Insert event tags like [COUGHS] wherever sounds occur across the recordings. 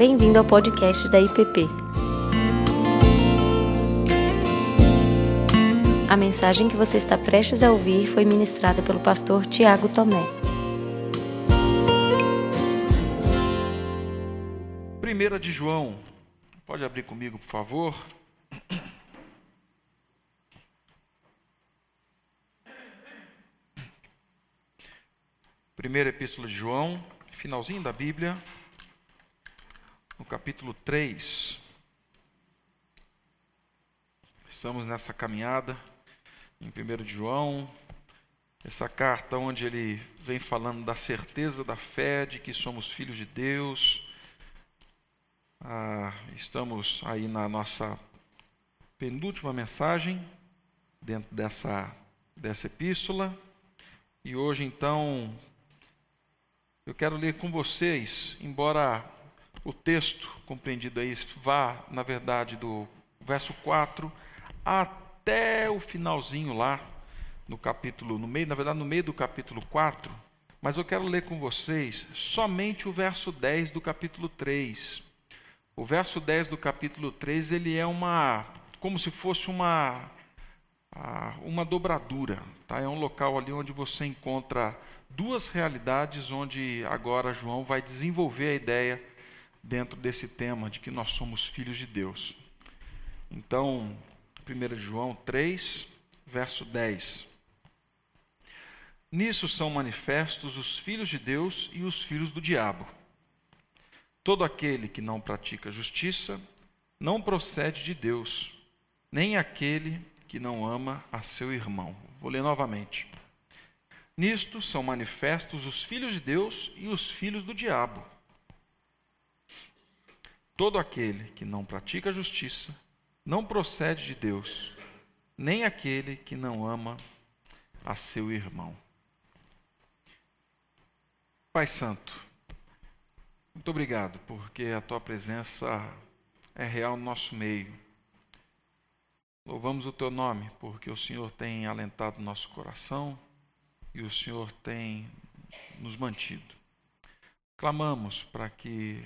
Bem-vindo ao podcast da IPP. A mensagem que você está prestes a ouvir foi ministrada pelo pastor Tiago Tomé. Primeira de João, pode abrir comigo, por favor. Primeira Epístola de João, finalzinho da Bíblia, no capítulo 3. Estamos nessa caminhada em 1 de João, essa carta onde ele vem falando da certeza da fé, de que somos filhos de Deus. Ah, estamos aí na nossa penúltima mensagem dentro dessa, dessa epístola. E hoje, então, eu quero ler com vocês, embora o texto compreendido aí vá, na verdade, do verso 4 até o finalzinho lá, no capítulo, no meio, na verdade, no meio do capítulo 4, mas eu quero ler com vocês somente o verso 10 do capítulo 3. O verso 10 do capítulo 3, ele é uma, como se fosse uma, uma dobradura, tá? É um local ali onde você encontra duas realidades onde agora João vai desenvolver a ideia dentro desse tema de que nós somos filhos de Deus. Então, 1 João 3, verso 10. Nisso são manifestos os filhos de Deus e os filhos do diabo. Todo aquele que não pratica justiça não procede de Deus, nem aquele que não ama a seu irmão. Vou ler novamente. Nisto são manifestos os filhos de Deus e os filhos do diabo. Todo aquele que não pratica justiça não procede de Deus, nem aquele que não ama a seu irmão. Pai Santo, muito obrigado, porque a tua presença é real no nosso meio. Louvamos o teu nome, porque o Senhor tem alentado nosso coração e o Senhor tem nos mantido. Clamamos para que,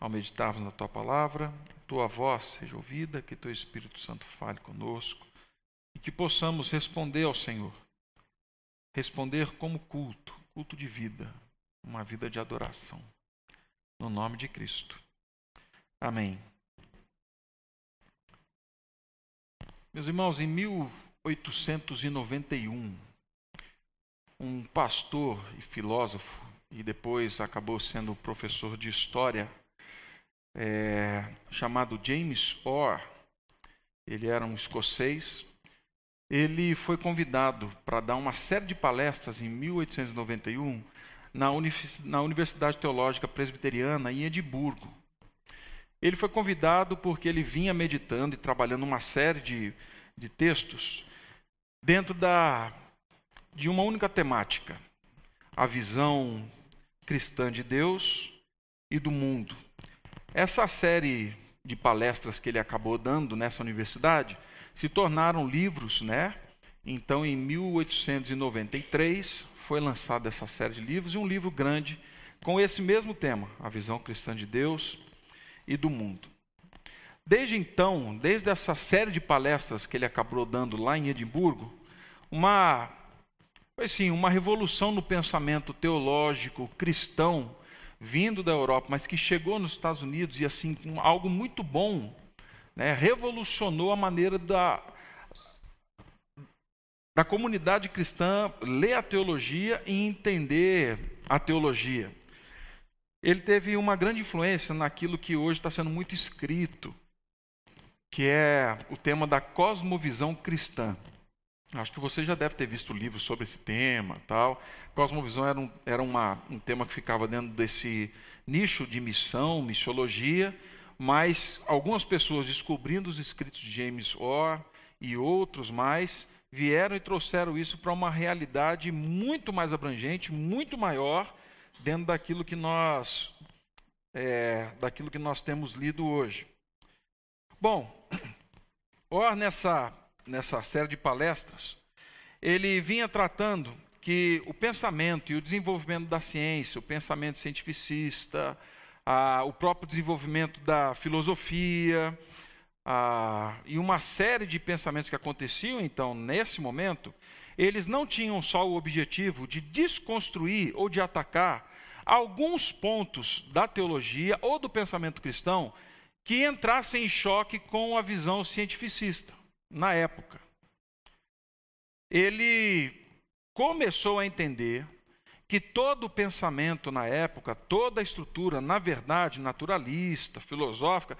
ao meditarmos na tua palavra, tua voz seja ouvida, que teu Espírito Santo fale conosco e que possamos responder ao Senhor. Responder como culto, culto de vida, uma vida de adoração. No nome de Cristo. Amém. Meus irmãos, em 1891, um pastor e filósofo, e depois acabou sendo professor de história, é, chamado James Orr, ele era um escocês, ele foi convidado para dar uma série de palestras em 1891 na, Universidade Teológica Presbiteriana em Edimburgo. Ele foi convidado porque ele vinha meditando e trabalhando uma série de, de textos dentro da de uma única temática: a visão cristã de Deus e do mundo. Essa série de palestras que ele acabou dando nessa universidade se tornaram livros, né? Então, em 1893 foi lançada essa série de livros e um livro grande com esse mesmo tema, a visão cristã de Deus e do mundo. Desde então, desde essa série de palestras que ele acabou dando lá em Edimburgo, uma foi sim uma revolução no pensamento teológico cristão vindo da Europa, mas que chegou nos Estados Unidos e assim algo muito bom, né, revolucionou a maneira da da comunidade cristã ler a teologia e entender a teologia. Ele teve uma grande influência naquilo que hoje está sendo muito escrito, que é o tema da cosmovisão cristã. Acho que você já deve ter visto livros sobre esse tema, tal. Cosmovisão era, um, era uma, um tema que ficava dentro desse nicho de missão, missiologia, mas algumas pessoas descobrindo os escritos de James Orr e outros mais vieram e trouxeram isso para uma realidade muito mais abrangente, muito maior dentro daquilo que nós é, daquilo que nós temos lido hoje. Bom, Orr nessa nessa série de palestras, ele vinha tratando que o pensamento e o desenvolvimento da ciência, o pensamento cientificista, a, o próprio desenvolvimento da filosofia a, e uma série de pensamentos que aconteciam então nesse momento, eles não tinham só o objetivo de desconstruir ou de atacar alguns pontos da teologia ou do pensamento cristão que entrassem em choque com a visão cientificista na época. Ele começou a entender que todo o pensamento na época, toda a estrutura, na verdade, naturalista, filosófica,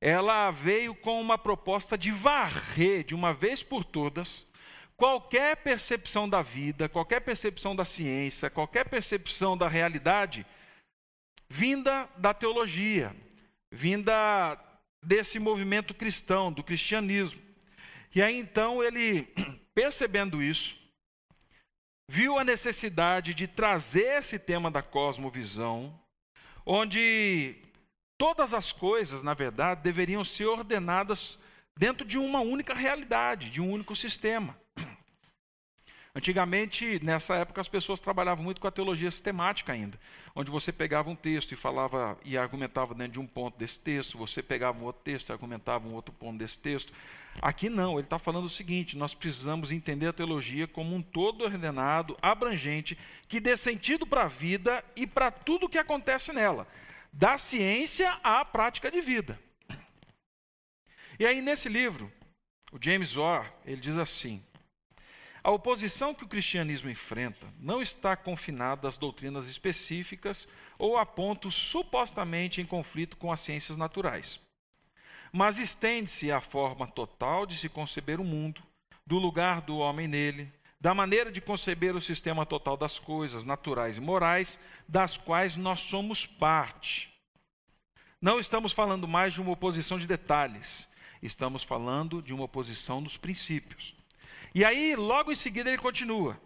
ela veio com uma proposta de varrer de uma vez por todas qualquer percepção da vida, qualquer percepção da ciência, qualquer percepção da realidade vinda da teologia, vinda desse movimento cristão, do cristianismo. E aí então ele, [CLEARS THROAT] percebendo isso, viu a necessidade de trazer esse tema da cosmovisão, onde todas as coisas, na verdade, deveriam ser ordenadas dentro de uma única realidade, de um único sistema. Antigamente, nessa época, as pessoas trabalhavam muito com a teologia sistemática ainda, onde você pegava um texto e falava e argumentava dentro de um ponto desse texto, você pegava um outro texto e argumentava um outro ponto desse texto. Aqui não, ele está falando o seguinte: nós precisamos entender a teologia como um todo ordenado, abrangente, que dê sentido para a vida e para tudo o que acontece nela, da ciência à prática de vida. E aí, nesse livro, o James Orr, ele diz assim: a oposição que o cristianismo enfrenta não está confinada às doutrinas específicas ou a pontos supostamente em conflito com as ciências naturais, mas estende-se à forma total de se conceber o mundo, do lugar do homem nele, da maneira de conceber o sistema total das coisas naturais e morais, das quais nós somos parte. Não estamos falando mais de uma oposição de detalhes, estamos falando de uma oposição dos princípios. E aí, logo em seguida, ele continua: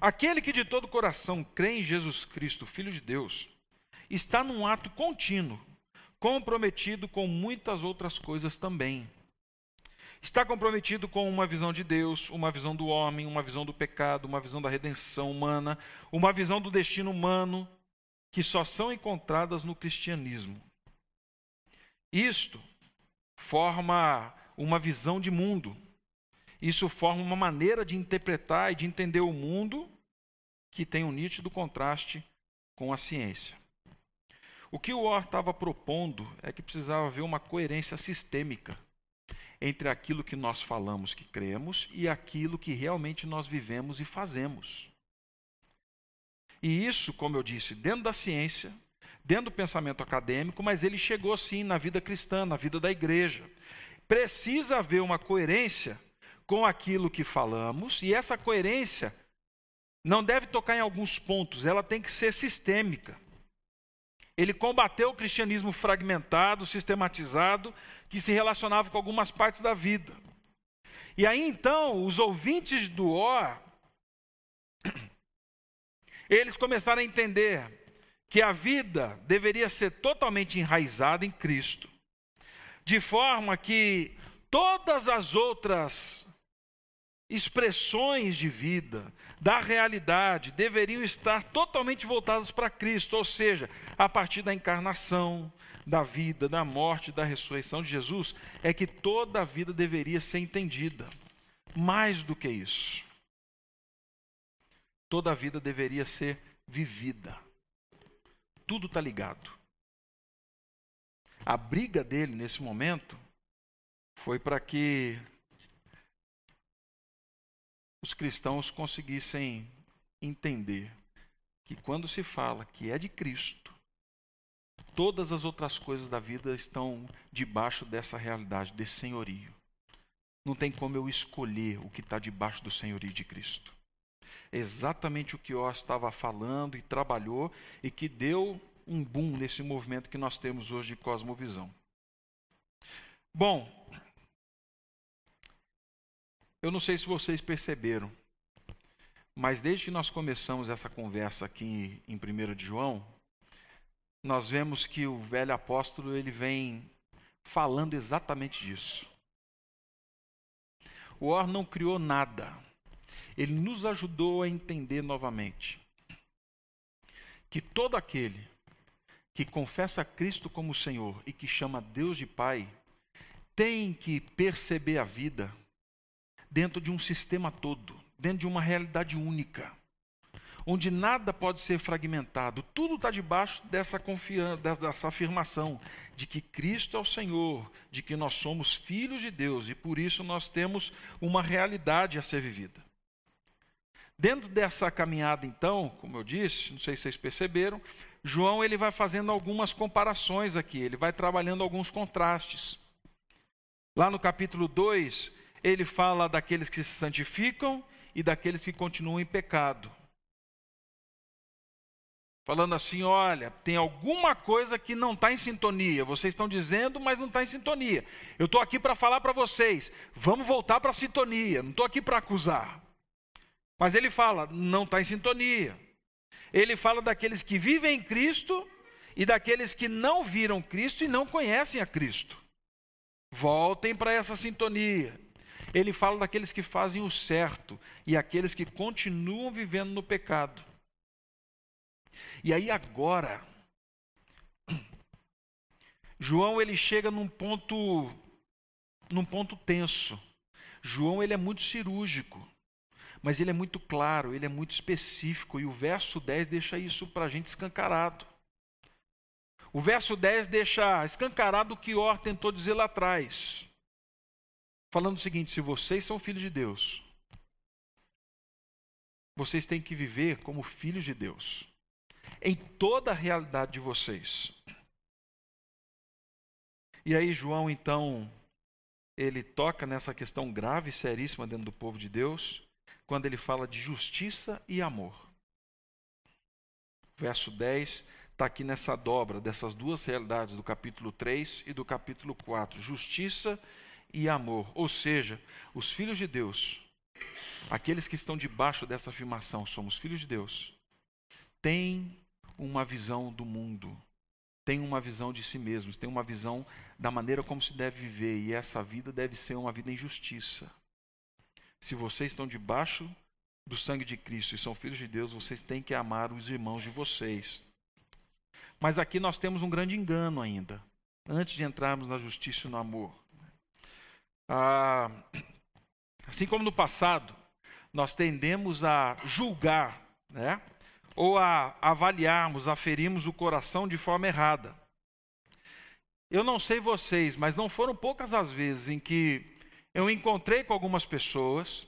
Aquele que de todo coração crê em Jesus Cristo, Filho de Deus, está num ato contínuo, comprometido com muitas outras coisas também. Está comprometido com uma visão de Deus, uma visão do homem, uma visão do pecado, uma visão da redenção humana, uma visão do destino humano, que só são encontradas no cristianismo. Isto forma uma visão de mundo isso forma uma maneira de interpretar e de entender o mundo que tem um nítido contraste com a ciência. O que o Orr estava propondo é que precisava haver uma coerência sistêmica entre aquilo que nós falamos que cremos e aquilo que realmente nós vivemos e fazemos. E isso, como eu disse, dentro da ciência, dentro do pensamento acadêmico, mas ele chegou sim na vida cristã, na vida da igreja. Precisa haver uma coerência com aquilo que falamos, e essa coerência não deve tocar em alguns pontos, ela tem que ser sistêmica. Ele combateu o cristianismo fragmentado, sistematizado, que se relacionava com algumas partes da vida. E aí então, os ouvintes do Or, [COUGHS] eles começaram a entender que a vida deveria ser totalmente enraizada em Cristo, de forma que todas as outras expressões de vida, da realidade, deveriam estar totalmente voltadas para Cristo, ou seja, a partir da encarnação, da vida, da morte, da ressurreição de Jesus, é que toda a vida deveria ser entendida. Mais do que isso, toda a vida deveria ser vivida. Tudo está ligado. A briga dele nesse momento foi para que os cristãos conseguissem entender que quando se fala que é de Cristo, todas as outras coisas da vida estão debaixo dessa realidade, desse senhorio. Não tem como eu escolher o que está debaixo do senhorio de Cristo. Exatamente o que Ó estava falando e trabalhou e que deu um boom nesse movimento que nós temos hoje de cosmovisão. Bom, eu não sei se vocês perceberam, mas desde que nós começamos essa conversa aqui em 1 de João, nós vemos que o velho apóstolo ele vem falando exatamente disso. O Or não criou nada. Ele nos ajudou a entender novamente que todo aquele que confessa Cristo como Senhor e que chama Deus de Pai, tem que perceber a vida dentro de um sistema todo, dentro de uma realidade única, onde nada pode ser fragmentado, tudo está debaixo dessa confiança, dessa afirmação de que Cristo é o Senhor, de que nós somos filhos de Deus e por isso nós temos uma realidade a ser vivida. Dentro dessa caminhada, então, como eu disse, não sei se vocês perceberam, João ele vai fazendo algumas comparações aqui, ele vai trabalhando alguns contrastes. Lá no capítulo 2, ele fala daqueles que se santificam e daqueles que continuam em pecado. Falando assim: olha, tem alguma coisa que não está em sintonia. Vocês estão dizendo, mas não está em sintonia. Eu estou aqui para falar para vocês: vamos voltar para a sintonia. Não estou aqui para acusar. Mas ele fala: não está em sintonia. Ele fala daqueles que vivem em Cristo e daqueles que não viram Cristo e não conhecem a Cristo. Voltem para essa sintonia. Ele fala daqueles que fazem o certo e aqueles que continuam vivendo no pecado. E aí agora, [CLEARS THROAT] João ele chega num ponto num ponto tenso. João ele é muito cirúrgico, mas ele é muito claro, ele é muito específico e o verso 10 deixa isso para a gente escancarado. O verso 10 deixa escancarado o que Or tentou dizer lá atrás falando o seguinte: se vocês são filhos de Deus, vocês têm que viver como filhos de Deus, em toda a realidade de vocês. E aí, João, então, ele toca nessa questão grave e seríssima dentro do povo de Deus, quando ele fala de justiça e amor. Verso 10 está aqui nessa dobra dessas duas realidades, do capítulo 3 e do capítulo 4. Justiça e e amor. Ou seja, os filhos de Deus, aqueles que estão debaixo dessa afirmação, somos filhos de Deus, têm uma visão do mundo, têm uma visão de si mesmos, têm uma visão da maneira como se deve viver, e essa vida deve ser uma vida em justiça. Se vocês estão debaixo do sangue de Cristo e são filhos de Deus, vocês têm que amar os irmãos de vocês. Mas aqui nós temos um grande engano ainda, antes de entrarmos na justiça e no amor. Ah, assim como no passado, nós tendemos a julgar, né? ou a avaliarmos, aferirmos o coração de forma errada. Eu não sei vocês, mas não foram poucas as vezes em que eu encontrei com algumas pessoas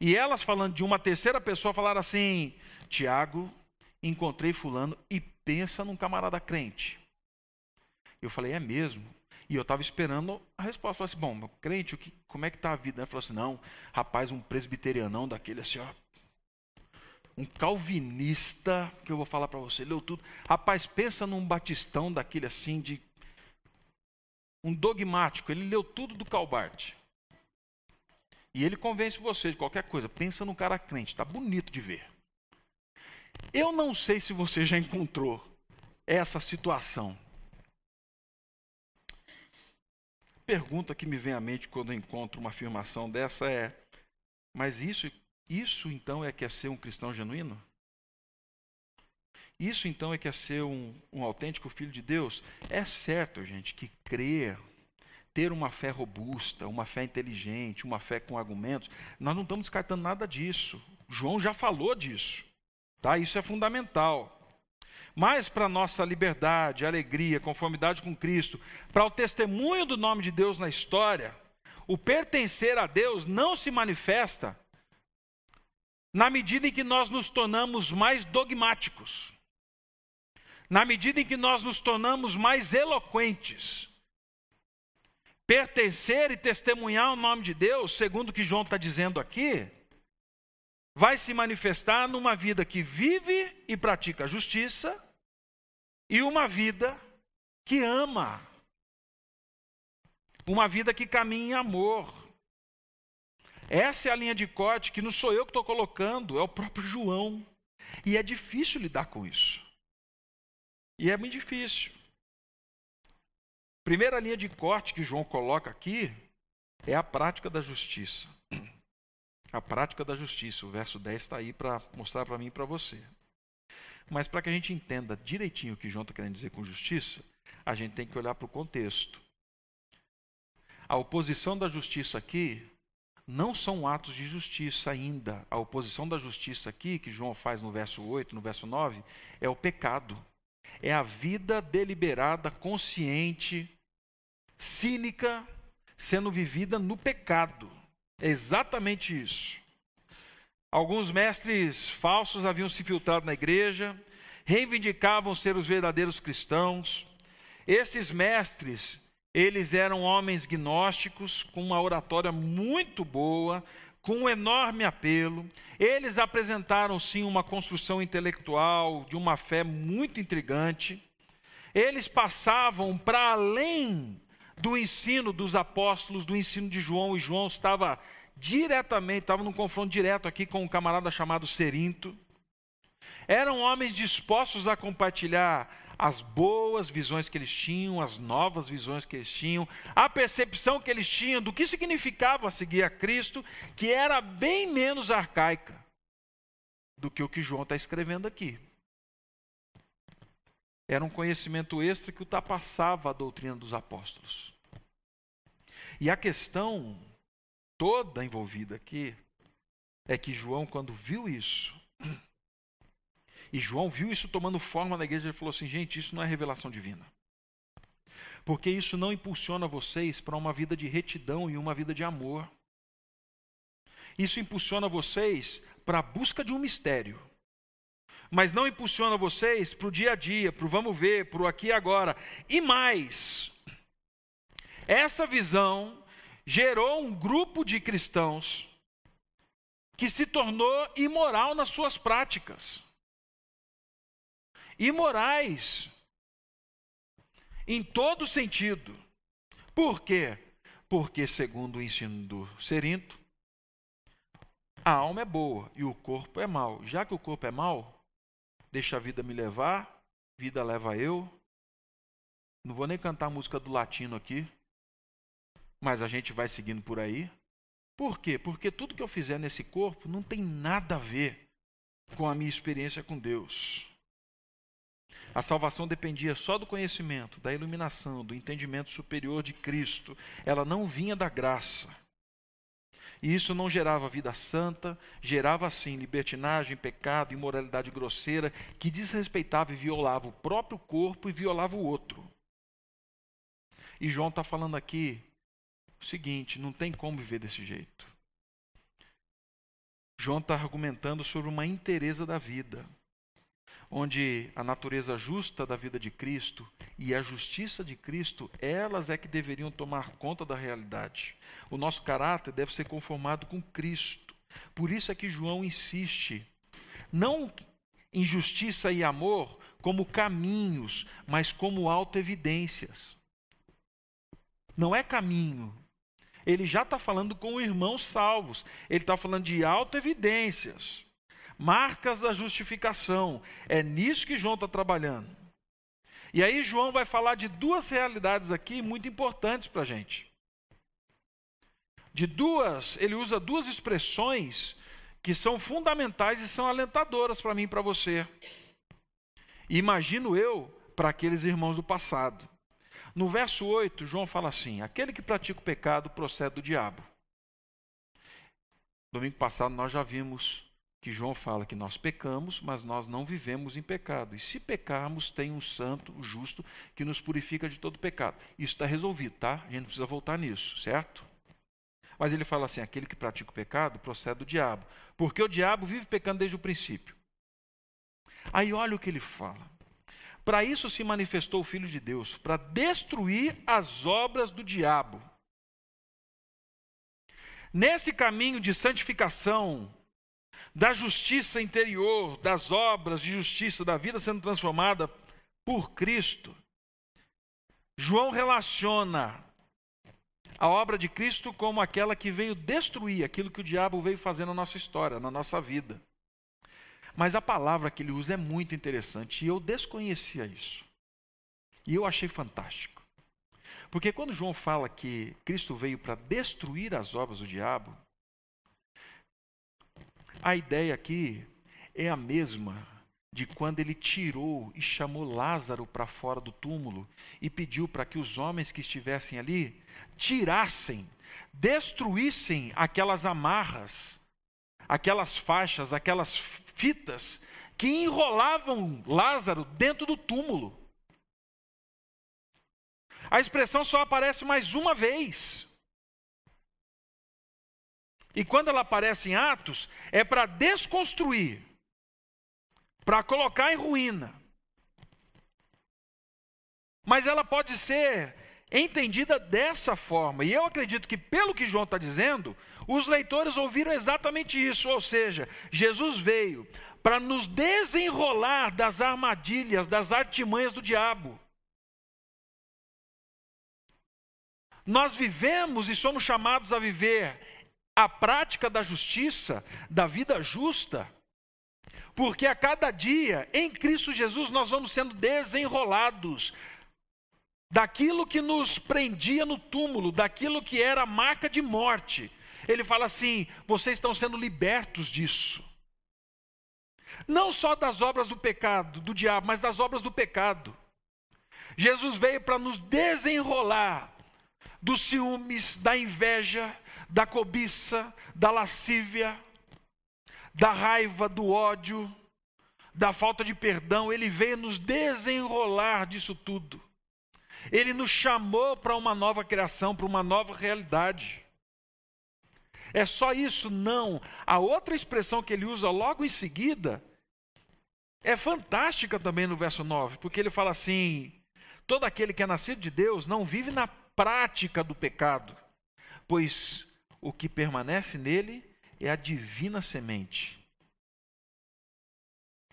e elas falando de uma terceira pessoa falaram assim: Tiago, encontrei fulano e pensa num camarada crente. Eu falei: é mesmo? E eu estava esperando a resposta. Falei assim, bom, crente, o que, como é que está a vida? Ele falou assim, não, rapaz, um presbiterianão daquele assim, ó, um calvinista, que eu vou falar para você, leu tudo. Rapaz, pensa num batistão daquele assim, de um dogmático, ele leu tudo do Calbart. E ele convence você de qualquer coisa. Pensa num cara crente, está bonito de ver. Eu não sei se você já encontrou essa situação. Pergunta que me vem à mente quando encontro uma afirmação dessa é: mas isso, isso então é que é ser um cristão genuíno? Isso então é que é ser um, um autêntico filho de Deus? É certo, gente, que crer, ter uma fé robusta, uma fé inteligente, uma fé com argumentos, nós não estamos descartando nada disso. João já falou disso. Tá? Isso é fundamental mas para nossa liberdade, alegria, conformidade com Cristo, para o testemunho do nome de Deus na história, o pertencer a Deus não se manifesta na medida em que nós nos tornamos mais dogmáticos, na medida em que nós nos tornamos mais eloquentes. Pertencer e testemunhar o nome de Deus, segundo o que João está dizendo aqui, vai se manifestar numa vida que vive e pratica a justiça, e uma vida que ama, uma vida que caminha em amor. Essa é a linha de corte que não sou eu que estou colocando, é o próprio João. E é difícil lidar com isso. E é muito difícil. Primeira linha de corte que João coloca aqui é a prática da justiça. A prática da justiça. O verso 10 está aí para mostrar para mim e para você. Mas para que a gente entenda direitinho o que João está querendo dizer com justiça, a gente tem que olhar para o contexto. A oposição da justiça aqui não são atos de justiça ainda. A oposição da justiça aqui, que João faz no verso 8, no verso 9, é o pecado. É a vida deliberada, consciente, cínica, sendo vivida no pecado. É exatamente isso. Alguns mestres falsos haviam se filtrado na igreja, reivindicavam ser os verdadeiros cristãos. Esses mestres eles eram homens gnósticos, com uma oratória muito boa, com um enorme apelo. Eles apresentaram, sim, uma construção intelectual de uma fé muito intrigante. Eles passavam para além do ensino dos apóstolos, do ensino de João, e João estava diretamente, estava num confronto direto aqui com um camarada chamado Serinto. Eram homens dispostos a compartilhar as boas visões que eles tinham, as novas visões que eles tinham, a percepção que eles tinham do que significava seguir a Cristo, que era bem menos arcaica do que o que João está escrevendo aqui. Era um conhecimento extra que ultrapassava a doutrina dos apóstolos. E a questão toda envolvida aqui é que João, quando viu isso, [CLEARS THROAT] e João viu isso tomando forma na igreja e falou assim: gente, isso não é revelação divina. Porque isso não impulsiona vocês para uma vida de retidão e uma vida de amor. Isso impulsiona vocês para a busca de um mistério. Mas não impulsiona vocês para o dia a dia, para o vamos ver, para o aqui e agora. E mais, essa visão gerou um grupo de cristãos que se tornou imoral nas suas práticas imorais. Em todo sentido. Por quê? Porque, segundo o ensino do Serinto, a alma é boa e o corpo é mau. Já que o corpo é mau, deixa a vida me levar, vida leva eu. Não vou nem cantar a música do latino aqui, mas a gente vai seguindo por aí. Por quê? Porque tudo que eu fizer nesse corpo não tem nada a ver com a minha experiência com Deus. A salvação dependia só do conhecimento, da iluminação, do entendimento superior de Cristo. Ela não vinha da graça. E isso não gerava vida santa, gerava sim libertinagem, pecado, imoralidade grosseira, que desrespeitava e violava o próprio corpo e violava o outro. E João está falando aqui o seguinte: não tem como viver desse jeito. João está argumentando sobre uma inteireza da vida onde a natureza justa da vida de Cristo e a justiça de Cristo, elas é que deveriam tomar conta da realidade. O nosso caráter deve ser conformado com Cristo. Por isso é que João insiste, não em justiça e amor como caminhos, mas como autoevidências. Não é caminho. Ele já está falando com irmãos salvos. Ele está falando de autoevidências marcas da justificação. É nisso que João está trabalhando. E aí, João vai falar de duas realidades aqui muito importantes para a gente. De duas, ele usa duas expressões que são fundamentais e são alentadoras para mim e para você. Imagino eu para aqueles irmãos do passado. No verso 8, João fala assim: Aquele que pratica o pecado procede do diabo. Domingo passado nós já vimos que João fala que nós pecamos, mas nós não vivemos em pecado. E se pecarmos, tem um santo, justo, que nos purifica de todo pecado. Isso está resolvido, tá? A gente não precisa voltar nisso, certo? Mas ele fala assim: aquele que pratica o pecado procede do diabo, porque o diabo vive pecando desde o princípio. Aí olha o que ele fala. Para isso se manifestou o Filho de Deus, para destruir as obras do diabo. Nesse caminho de santificação, da justiça interior, das obras de justiça, da vida sendo transformada por Cristo, João relaciona a obra de Cristo como aquela que veio destruir aquilo que o diabo veio fazer na nossa história, na nossa vida. Mas a palavra que ele usa é muito interessante e eu desconhecia isso. E eu achei fantástico. Porque quando João fala que Cristo veio para destruir as obras do diabo, a ideia aqui é a mesma de quando ele tirou e chamou Lázaro para fora do túmulo e pediu para que os homens que estivessem ali tirassem, destruíssem aquelas amarras, aquelas faixas, aquelas fitas que enrolavam Lázaro dentro do túmulo. A expressão só aparece mais uma vez. E quando ela aparece em Atos, é para desconstruir, para colocar em ruína. Mas ela pode ser entendida dessa forma. E eu acredito que, pelo que João está dizendo, os leitores ouviram exatamente isso. Ou seja, Jesus veio para nos desenrolar das armadilhas, das artimanhas do diabo. Nós vivemos e somos chamados a viver a prática da justiça, da vida justa, porque a cada dia, em Cristo Jesus, nós vamos sendo desenrolados daquilo que nos prendia no túmulo, daquilo que era marca de morte. Ele fala assim: vocês estão sendo libertos disso. Não só das obras do pecado, do diabo, mas das obras do pecado. Jesus veio para nos desenrolar dos ciúmes, da inveja, da cobiça, da lascívia, da raiva, do ódio, da falta de perdão. Ele veio nos desenrolar disso tudo. Ele nos chamou para uma nova criação, para uma nova realidade. É só isso? Não. A outra expressão que ele usa logo em seguida é fantástica também no verso 9, porque ele fala assim: todo aquele que é nascido de Deus não vive na prática do pecado, pois o que permanece nele é a divina semente.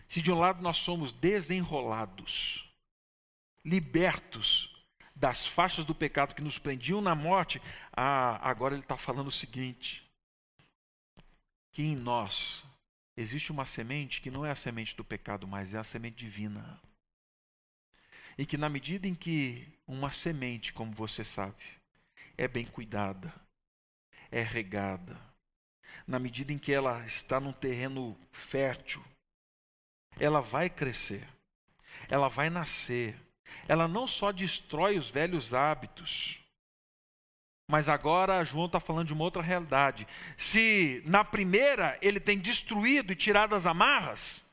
Se de um lado nós somos desenrolados, libertos das faixas do pecado que nos prendiam na morte, ah, agora ele está falando o seguinte: que em nós existe uma semente que não é a semente do pecado, mas é a semente divina. E que na medida em que uma semente, como você sabe, é bem cuidada, é regada, na medida em que ela está num terreno fértil, ela vai crescer, ela vai nascer, ela não só destrói os velhos hábitos, mas agora João está falando de uma outra realidade. Se na primeira ele tem destruído e tirado as amarras,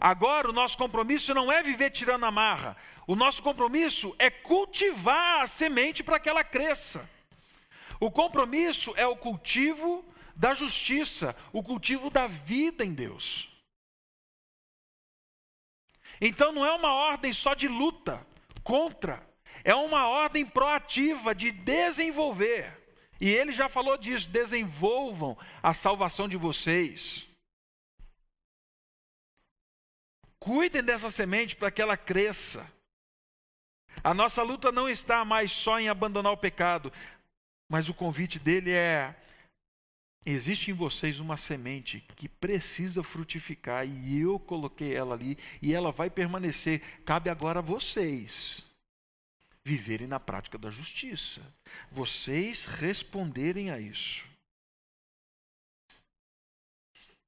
agora o nosso compromisso não é viver tirando amarra, o nosso compromisso é cultivar a semente para que ela cresça. O compromisso é o cultivo da justiça, o cultivo da vida em Deus. Então não é uma ordem só de luta contra, é uma ordem proativa de desenvolver. E ele já falou disso: desenvolvam a salvação de vocês. Cuidem dessa semente para que ela cresça. A nossa luta não está mais só em abandonar o pecado, mas o convite dele é: existe em vocês uma semente que precisa frutificar e eu coloquei ela ali e ela vai permanecer. Cabe agora a vocês viverem na prática da justiça, vocês responderem a isso.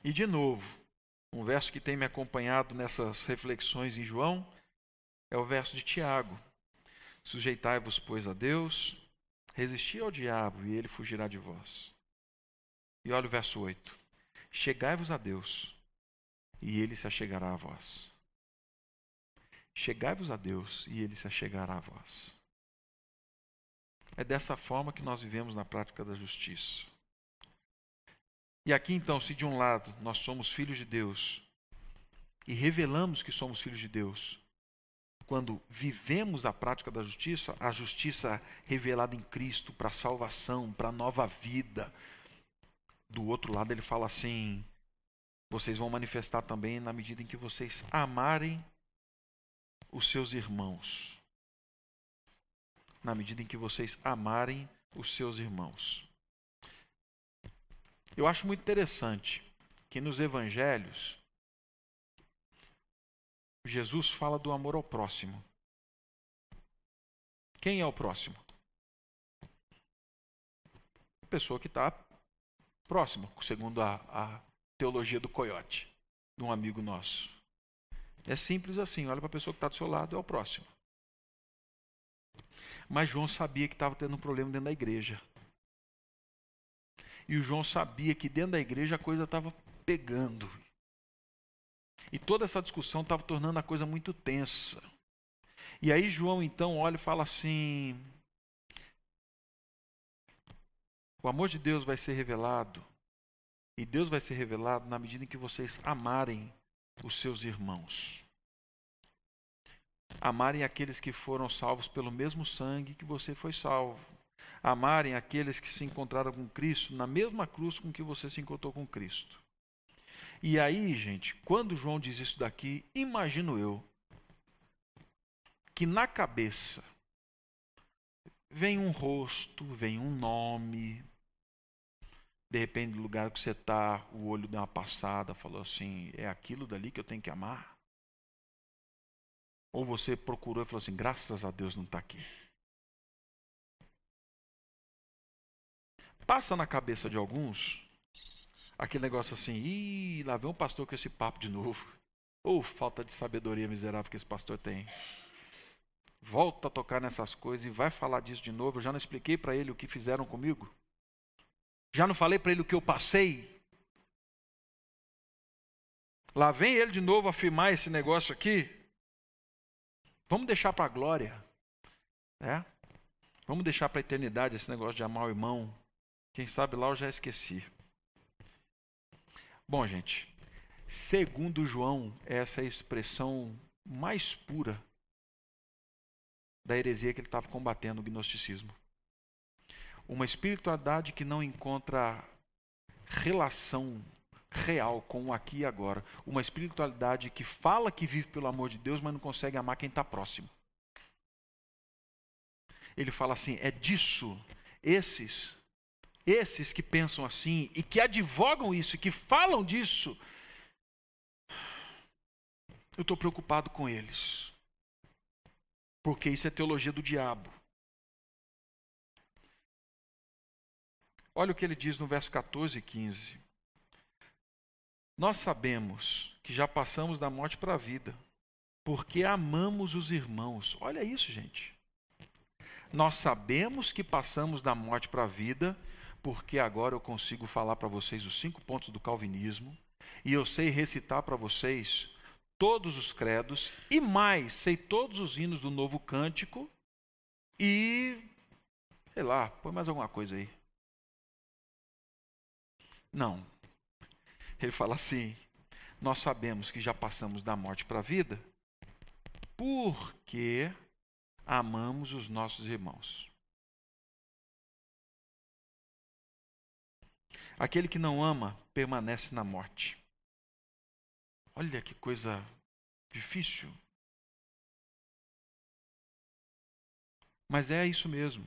E de novo, um verso que tem me acompanhado nessas reflexões em João é o verso de Tiago. Sujeitai-vos, pois, a Deus, resisti ao diabo e ele fugirá de vós. E olha o verso 8: Chegai-vos a Deus e ele se achegará a vós. Chegai-vos a Deus e ele se achegará a vós. É dessa forma que nós vivemos na prática da justiça. E aqui então, se de um lado nós somos filhos de Deus e revelamos que somos filhos de Deus, quando vivemos a prática da justiça, a justiça revelada em Cristo para a salvação, para a nova vida. Do outro lado, ele fala assim: vocês vão manifestar também na medida em que vocês amarem os seus irmãos. Na medida em que vocês amarem os seus irmãos. Eu acho muito interessante que nos evangelhos Jesus fala do amor ao próximo. Quem é o próximo? A pessoa que está próxima, segundo a, a teologia do coiote, de um amigo nosso. É simples assim, olha para a pessoa que está do seu lado, é o próximo. Mas João sabia que estava tendo um problema dentro da igreja. E o João sabia que dentro da igreja a coisa estava pegando. E toda essa discussão estava tornando a coisa muito tensa. E aí João então olha e fala assim: O amor de Deus vai ser revelado. E Deus vai ser revelado na medida em que vocês amarem os seus irmãos. Amarem aqueles que foram salvos pelo mesmo sangue que você foi salvo. Amarem aqueles que se encontraram com Cristo na mesma cruz com que você se encontrou com Cristo. E aí, gente, quando João diz isso daqui, imagino eu que na cabeça vem um rosto, vem um nome, de repente, no lugar que você está, o olho deu uma passada, falou assim: é aquilo dali que eu tenho que amar? Ou você procurou e falou assim: graças a Deus não está aqui. Passa na cabeça de alguns aquele negócio assim: ih, lá vem um pastor com esse papo de novo. [LAUGHS] Ou oh, falta de sabedoria miserável que esse pastor tem. Volta a tocar nessas coisas e vai falar disso de novo. Eu já não expliquei para ele o que fizeram comigo. Já não falei para ele o que eu passei? Lá vem ele de novo afirmar esse negócio aqui. Vamos deixar para a glória. Né? Vamos deixar para a eternidade esse negócio de amar o irmão. Quem sabe lá eu já esqueci. Bom, gente, segundo João, essa é a expressão mais pura da heresia que ele estava combatendo, o gnosticismo uma espiritualidade que não encontra relação real com o aqui e agora. Uma espiritualidade que fala que vive pelo amor de Deus, mas não consegue amar quem está próximo. Ele fala assim: é disso, esses, esses que pensam assim e que advogam isso, que falam disso, eu estou preocupado com eles. Porque isso é teologia do diabo. Olha o que ele diz no verso 14 e 15. Nós sabemos que já passamos da morte para a vida, porque amamos os irmãos. Olha isso, gente. Nós sabemos que passamos da morte para a vida, porque agora eu consigo falar para vocês os cinco pontos do calvinismo, e eu sei recitar para vocês todos os credos, e mais, sei todos os hinos do novo cântico, e sei lá, põe mais alguma coisa aí. Não. Ele fala assim: nós sabemos que já passamos da morte para a vida porque amamos os nossos irmãos. Aquele que não ama permanece na morte. Olha que coisa difícil. Mas é isso mesmo.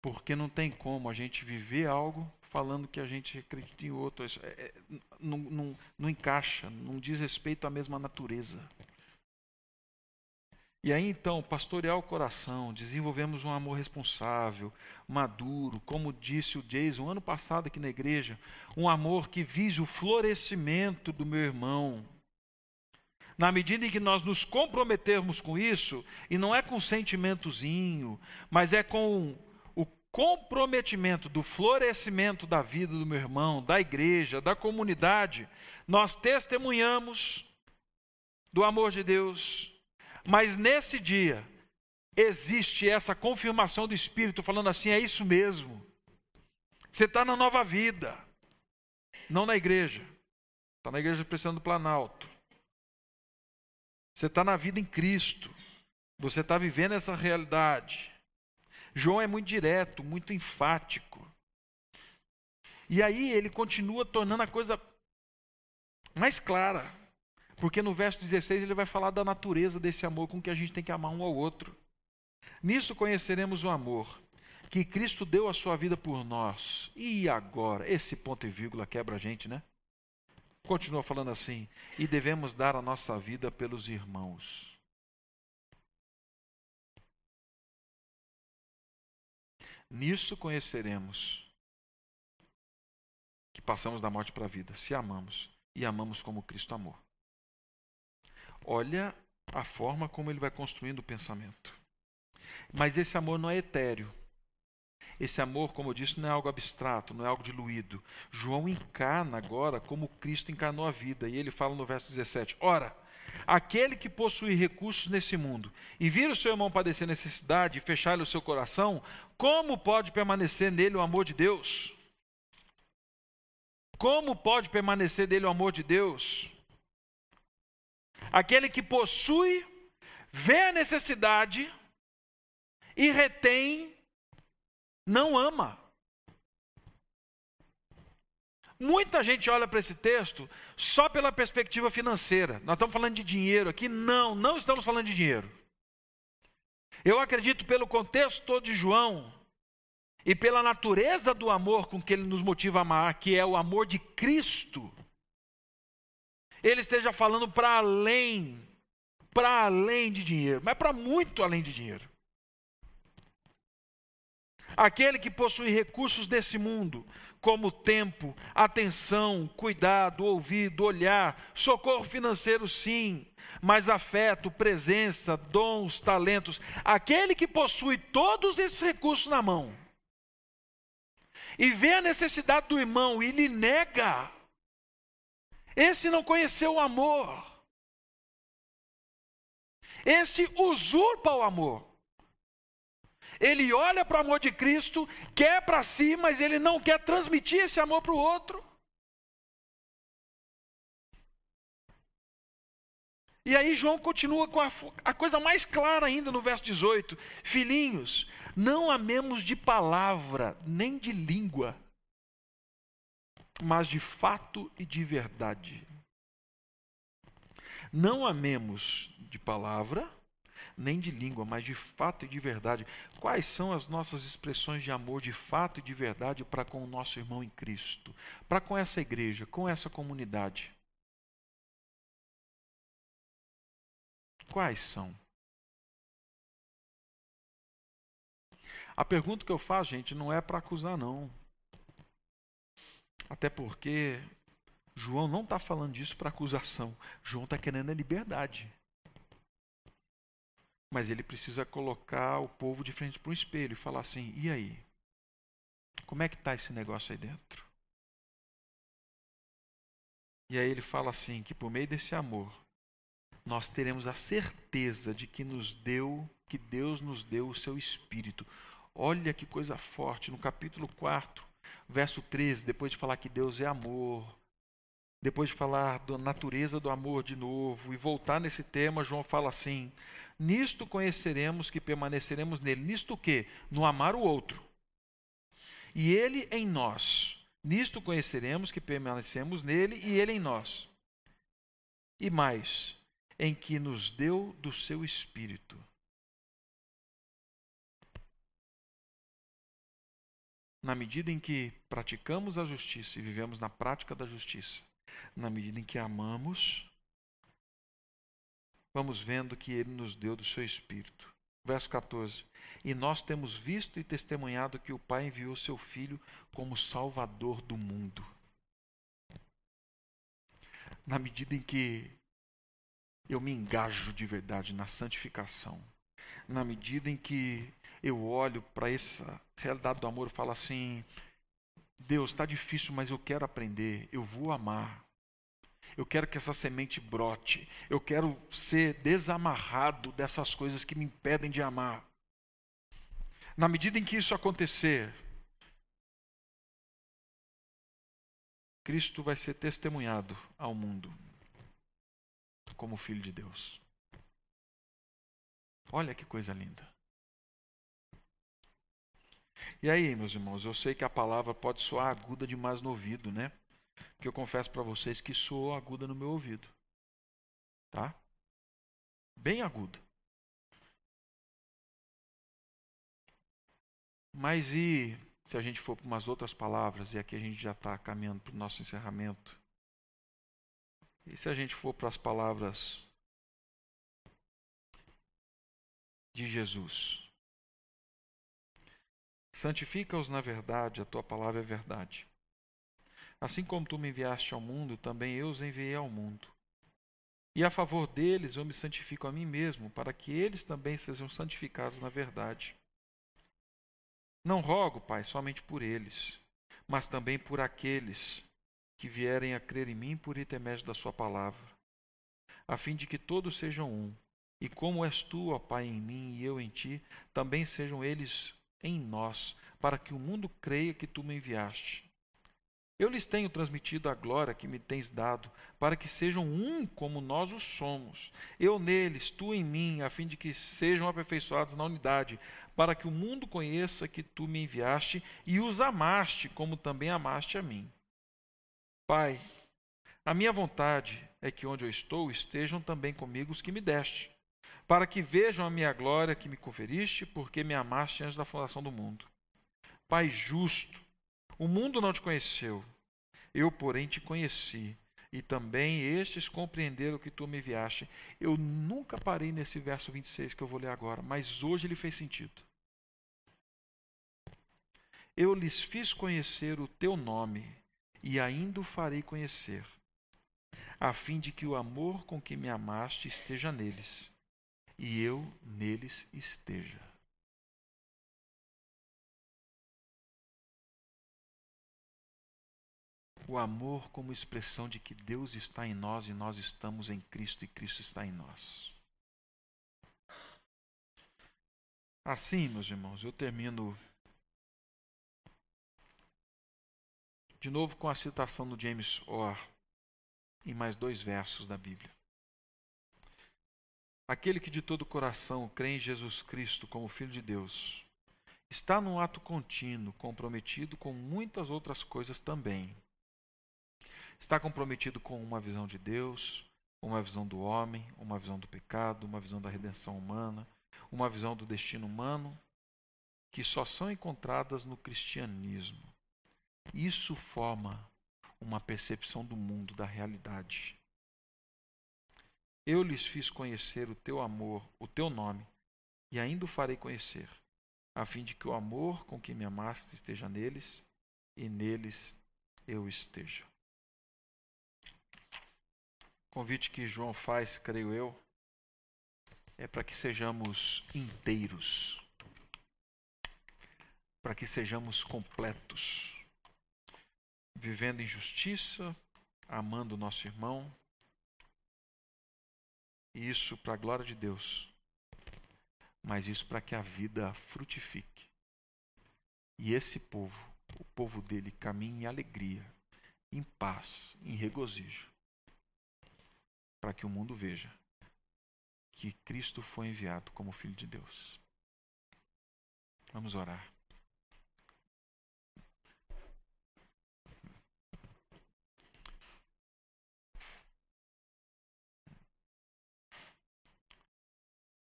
Porque não tem como a gente viver algo falando que a gente acredita em outro. É, é, não, não, não encaixa, não diz respeito à mesma natureza. E aí então, pastorear o coração, desenvolvemos um amor responsável, maduro, como disse o Jason ano passado aqui na igreja, um amor que vise o florescimento do meu irmão. Na medida em que nós nos comprometermos com isso, e não é com sentimentozinho, mas é com comprometimento do florescimento da vida do meu irmão, da igreja, da comunidade, nós testemunhamos do amor de Deus, mas nesse dia existe essa confirmação do Espírito falando assim: é isso mesmo, você está na nova vida, não na igreja, está na igreja precisando do Planalto, você está na vida em Cristo, você está vivendo essa realidade. João é muito direto, muito enfático. E aí ele continua tornando a coisa mais clara. Porque no verso 16 ele vai falar da natureza desse amor com que a gente tem que amar um ao outro. Nisso conheceremos o amor, que Cristo deu a sua vida por nós. E agora? Esse ponto e vírgula quebra a gente, né? Continua falando assim: e devemos dar a nossa vida pelos irmãos. Nisso conheceremos que passamos da morte para a vida, se amamos e amamos como Cristo amou. Olha a forma como ele vai construindo o pensamento. Mas esse amor não é etéreo. Esse amor, como eu disse, não é algo abstrato, não é algo diluído. João encarna agora como Cristo encarnou a vida. E ele fala no verso 17: Ora, aquele que possui recursos nesse mundo e vir o seu irmão padecer necessidade e fechar-lhe o seu coração, como pode permanecer nele o amor de Deus? Como pode permanecer nele o amor de Deus? Aquele que possui, vê a necessidade e retém, não ama. Muita gente olha para esse texto só pela perspectiva financeira. Nós estamos falando de dinheiro aqui? Não, não estamos falando de dinheiro. Eu acredito, pelo contexto todo de João e pela natureza do amor com que ele nos motiva a amar, que é o amor de Cristo, ele esteja falando para além, para além de dinheiro, mas para muito além de dinheiro. Aquele que possui recursos desse mundo, como tempo, atenção, cuidado, ouvido, olhar, socorro financeiro, sim, mas afeto, presença, dons, talentos. Aquele que possui todos esses recursos na mão e vê a necessidade do irmão e lhe nega, esse não conheceu o amor. Esse usurpa o amor. Ele olha para o amor de Cristo, quer para si, mas ele não quer transmitir esse amor para o outro. E aí João continua com a, a, coisa mais clara ainda no verso 18: Filhinhos, não amemos de palavra, nem de língua, mas de fato e de verdade. Não amemos de palavra, nem de língua, mas de fato e de verdade. Quais são as nossas expressões de amor de fato e de verdade para com o nosso irmão em Cristo, para com essa igreja, com essa comunidade? Quais são? A pergunta que eu faço, gente, não é para acusar, não. Até porque João não está falando disso para acusação. João está querendo a liberdade. Mas ele precisa colocar o povo de frente para um espelho e falar assim: e aí? Como é que está esse negócio aí dentro? E aí ele fala assim: que por meio desse amor, nós teremos a certeza de que nos deu, que Deus nos deu o seu espírito. Olha que coisa forte, no capítulo 4, verso 13, depois de falar que Deus é amor, depois de falar da natureza do amor de novo e voltar nesse tema, João fala assim: Nisto conheceremos que permaneceremos nele. Nisto o quê? No amar o outro. E ele em nós. Nisto conheceremos que permanecemos nele e ele em nós. E mais, em que nos deu do seu espírito. Na medida em que praticamos a justiça e vivemos na prática da justiça, na medida em que amamos, vamos vendo que ele nos deu do seu espírito. Verso 14. E nós temos visto e testemunhado que o Pai enviou seu Filho como Salvador do mundo. Na medida em que eu me engajo de verdade na santificação, na medida em que eu olho para essa realidade do amor e falo assim: Deus, está difícil, mas eu quero aprender, eu vou amar. Eu quero que essa semente brote. Eu quero ser desamarrado dessas coisas que me impedem de amar. Na medida em que isso acontecer, Cristo vai ser testemunhado ao mundo como Filho de Deus. Olha que coisa linda. E aí, meus irmãos, eu sei que a palavra pode soar aguda demais no ouvido, né? que eu confesso para vocês que soou aguda no meu ouvido. Tá? Bem aguda. Mas e se a gente for para umas outras palavras, e aqui a gente já está caminhando para o nosso encerramento, e se a gente for para as palavras de Jesus? Santifica-os na verdade, a tua palavra é verdade. Assim como tu me enviaste ao mundo, também eu os enviei ao mundo. E a favor deles eu me santifico a mim mesmo, para que eles também sejam santificados na verdade. Não rogo, Pai, somente por eles, mas também por aqueles que vierem a crer em mim por intermédio da Sua palavra, a fim de que todos sejam um. E como és tu, ó Pai, em mim e eu em ti, também sejam eles em nós, para que o mundo creia que tu me enviaste. Eu lhes tenho transmitido a glória que me tens dado, para que sejam um como nós o somos. Eu neles, tu em mim, a fim de que sejam aperfeiçoados na unidade, para que o mundo conheça que tu me enviaste e os amaste, como também amaste a mim. Pai, a minha vontade é que onde eu estou estejam também comigo os que me deste, para que vejam a minha glória que me conferiste, porque me amaste antes da fundação do mundo. Pai justo, o mundo não te conheceu, eu, porém, te conheci, e também estes compreenderam que tu me enviaste. Eu nunca parei nesse verso 26 que eu vou ler agora, mas hoje ele fez sentido. Eu lhes fiz conhecer o teu nome, e ainda o farei conhecer, a fim de que o amor com que me amaste esteja neles, e eu neles esteja. o amor como expressão de que Deus está em nós e nós estamos em Cristo e Cristo está em nós. Assim, meus irmãos, eu termino de novo com a citação do James Orr em mais dois versos da Bíblia. Aquele que de todo o coração crê em Jesus Cristo como Filho de Deus está num ato contínuo, comprometido com muitas outras coisas também Está comprometido com uma visão de Deus, uma visão do homem, uma visão do pecado, uma visão da redenção humana, uma visão do destino humano, que só são encontradas no cristianismo. Isso forma uma percepção do mundo, da realidade. Eu lhes fiz conhecer o teu amor, o teu nome, e ainda o farei conhecer, a fim de que o amor com que me amaste esteja neles e neles eu esteja. Convite que João faz, creio eu, é para que sejamos inteiros, para que sejamos completos, vivendo em justiça, amando o nosso irmão, e isso para a glória de Deus, mas isso para que a vida frutifique. E esse povo, o povo dele, caminhe em alegria, em paz, em regozijo para que o mundo veja que Cristo foi enviado como Filho de Deus. Vamos orar.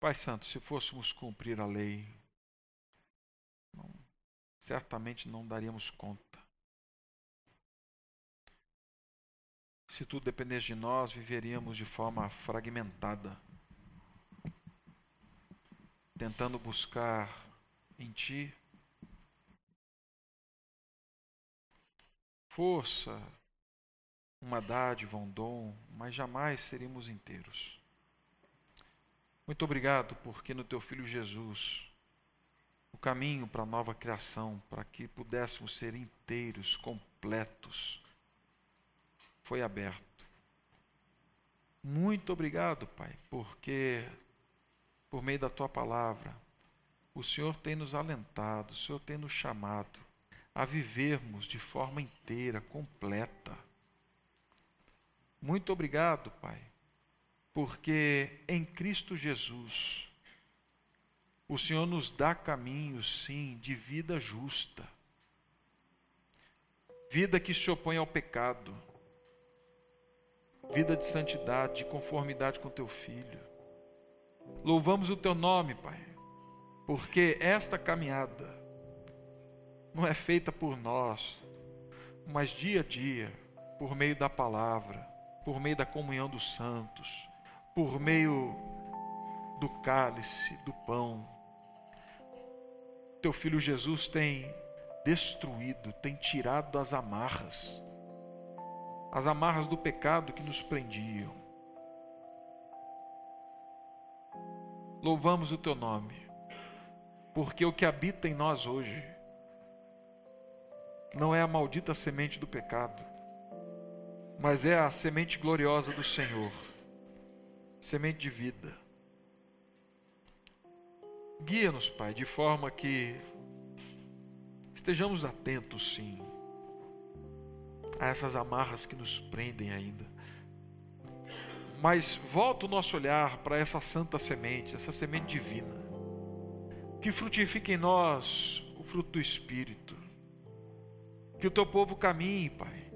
Pai Santo, se fôssemos cumprir a lei, não, certamente não daríamos conta. Se tudo dependesse de nós, viveríamos de forma fragmentada, tentando buscar em Ti força, uma dádiva, um dom, mas jamais seríamos inteiros. Muito obrigado, porque no Teu Filho Jesus, o caminho para a nova criação, para que pudéssemos ser inteiros, completos, foi aberto. Muito obrigado, Pai, porque por meio da tua palavra, o Senhor tem nos alentado, o Senhor tem nos chamado a vivermos de forma inteira, completa. Muito obrigado, Pai, porque em Cristo Jesus, o Senhor nos dá caminhos, sim, de vida justa, vida que se opõe ao pecado, vida de santidade, de conformidade com teu filho. Louvamos o teu nome, Pai, porque esta caminhada não é feita por nós, mas dia a dia, por meio da palavra, por meio da comunhão dos santos, por meio do cálice, do pão. Teu filho Jesus tem destruído, tem tirado das amarras as amarras do pecado que nos prendiam. louvamos o teu nome, porque o que habita em nós hoje não é a maldita semente do pecado, mas é a semente gloriosa do Senhor, semente de vida. Guia-nos, Pai, de forma que estejamos atentos, sim, a essas amarras que nos prendem ainda. Mas volta o nosso olhar para essa santa semente, essa semente divina, que frutifique em nós o fruto do Espírito. Que o teu povo caminhe, Pai,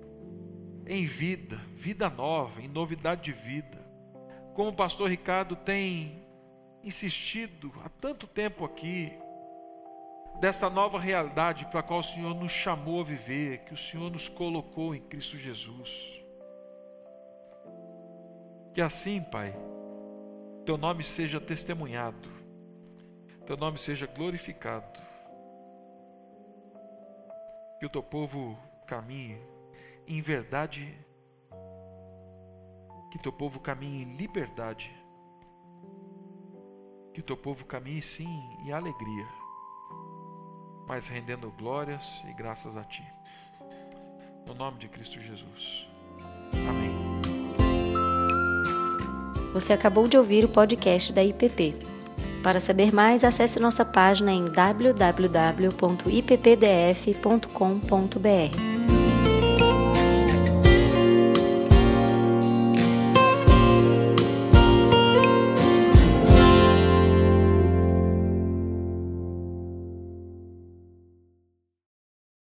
em vida, vida nova, em novidade de vida. Como o pastor Ricardo tem insistido há tanto tempo aqui, dessa nova realidade para a qual o Senhor nos chamou a viver, que o Senhor nos colocou em Cristo Jesus. Que assim, Pai, teu nome seja testemunhado, teu nome seja glorificado, que o teu povo caminhe em verdade, que teu povo caminhe em liberdade, que teu povo caminhe sim em alegria mas rendendo glórias e graças a Ti. No nome de Cristo Jesus. Amém. Você acabou de ouvir o podcast da IPP. Para saber mais, acesse nossa página em www.ippdf.com.br.